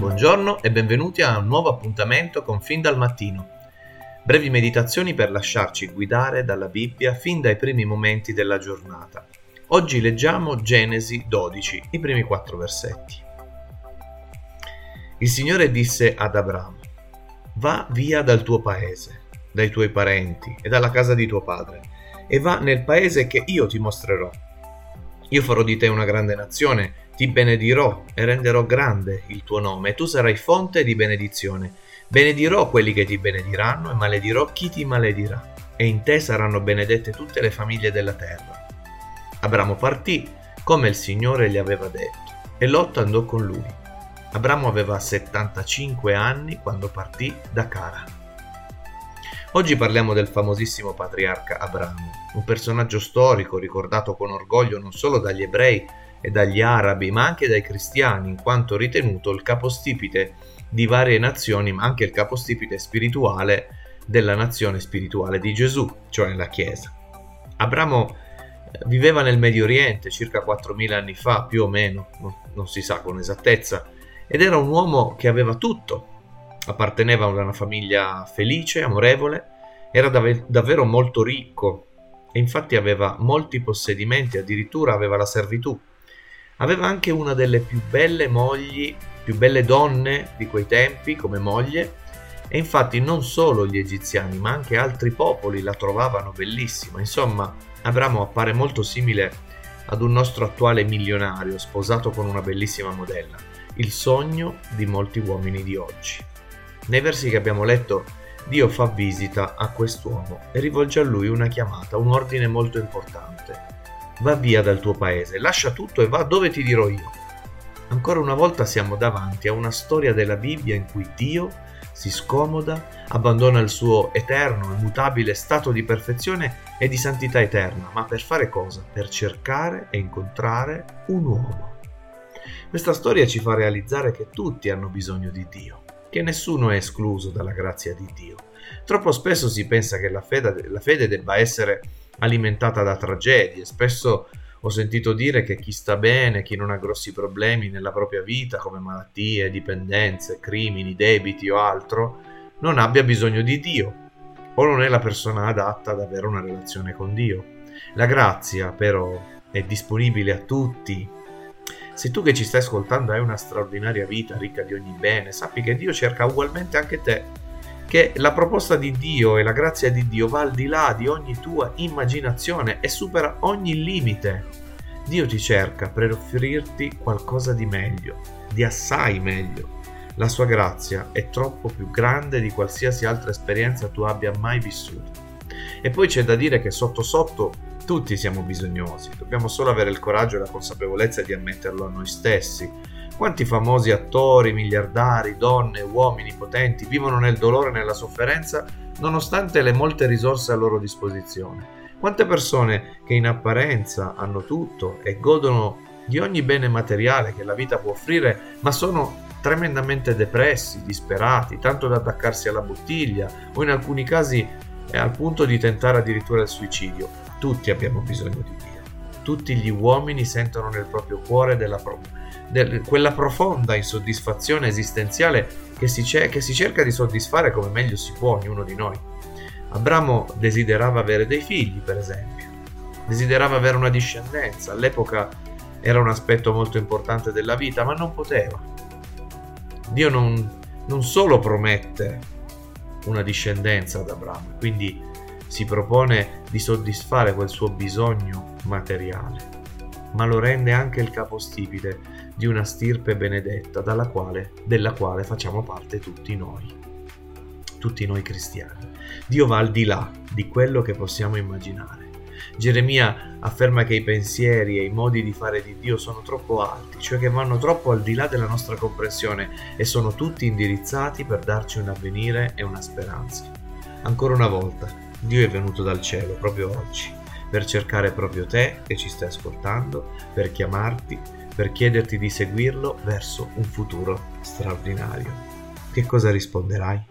Buongiorno e benvenuti a un nuovo appuntamento con Fin dal mattino. Brevi meditazioni per lasciarci guidare dalla Bibbia fin dai primi momenti della giornata. Oggi leggiamo Genesi 12, i primi quattro versetti. Il Signore disse ad Abramo, va via dal tuo paese, dai tuoi parenti e dalla casa di tuo padre, e va nel paese che io ti mostrerò. Io farò di te una grande nazione ti benedirò e renderò grande il tuo nome, e tu sarai fonte di benedizione. Benedirò quelli che ti benediranno e maledirò chi ti maledirà. E in te saranno benedette tutte le famiglie della terra. Abramo partì come il Signore gli aveva detto, e Lot andò con lui. Abramo aveva 75 anni quando partì da Cara. Oggi parliamo del famosissimo patriarca Abramo, un personaggio storico ricordato con orgoglio non solo dagli ebrei, e dagli arabi, ma anche dai cristiani, in quanto ritenuto il capostipite di varie nazioni, ma anche il capostipite spirituale della nazione spirituale di Gesù, cioè la Chiesa. Abramo eh, viveva nel Medio Oriente circa 4.000 anni fa, più o meno, non si sa con esattezza, ed era un uomo che aveva tutto. Apparteneva a una famiglia felice, amorevole, era dav- davvero molto ricco e infatti aveva molti possedimenti, addirittura aveva la servitù Aveva anche una delle più belle mogli, più belle donne di quei tempi come moglie, e infatti non solo gli egiziani, ma anche altri popoli la trovavano bellissima. Insomma, Abramo appare molto simile ad un nostro attuale milionario sposato con una bellissima modella, il sogno di molti uomini di oggi. Nei versi che abbiamo letto, Dio fa visita a quest'uomo e rivolge a lui una chiamata, un ordine molto importante va via dal tuo paese, lascia tutto e va dove ti dirò io. Ancora una volta siamo davanti a una storia della Bibbia in cui Dio si scomoda, abbandona il suo eterno, immutabile stato di perfezione e di santità eterna, ma per fare cosa? Per cercare e incontrare un uomo. Questa storia ci fa realizzare che tutti hanno bisogno di Dio, che nessuno è escluso dalla grazia di Dio. Troppo spesso si pensa che la fede, la fede debba essere alimentata da tragedie. Spesso ho sentito dire che chi sta bene, chi non ha grossi problemi nella propria vita come malattie, dipendenze, crimini, debiti o altro, non abbia bisogno di Dio o non è la persona adatta ad avere una relazione con Dio. La grazia però è disponibile a tutti. Se tu che ci stai ascoltando hai una straordinaria vita ricca di ogni bene, sappi che Dio cerca ugualmente anche te che la proposta di Dio e la grazia di Dio va al di là di ogni tua immaginazione e supera ogni limite. Dio ti cerca per offrirti qualcosa di meglio, di assai meglio. La sua grazia è troppo più grande di qualsiasi altra esperienza tu abbia mai vissuto. E poi c'è da dire che sotto sotto tutti siamo bisognosi, dobbiamo solo avere il coraggio e la consapevolezza di ammetterlo a noi stessi quanti famosi attori, miliardari, donne, uomini potenti vivono nel dolore e nella sofferenza nonostante le molte risorse a loro disposizione? Quante persone che in apparenza hanno tutto e godono di ogni bene materiale che la vita può offrire, ma sono tremendamente depressi, disperati, tanto da attaccarsi alla bottiglia o in alcuni casi al punto di tentare addirittura il suicidio. Tutti abbiamo bisogno di Dio. Tutti gli uomini sentono nel proprio cuore della propria quella profonda insoddisfazione esistenziale che si, che si cerca di soddisfare come meglio si può ognuno di noi. Abramo desiderava avere dei figli, per esempio, desiderava avere una discendenza, all'epoca era un aspetto molto importante della vita, ma non poteva. Dio non, non solo promette una discendenza ad Abramo, quindi si propone di soddisfare quel suo bisogno materiale, ma lo rende anche il capostipite di una stirpe benedetta quale, della quale facciamo parte tutti noi, tutti noi cristiani. Dio va al di là di quello che possiamo immaginare. Geremia afferma che i pensieri e i modi di fare di Dio sono troppo alti, cioè che vanno troppo al di là della nostra comprensione e sono tutti indirizzati per darci un avvenire e una speranza. Ancora una volta, Dio è venuto dal cielo proprio oggi per cercare proprio te che ci stai ascoltando, per chiamarti, per chiederti di seguirlo verso un futuro straordinario. Che cosa risponderai?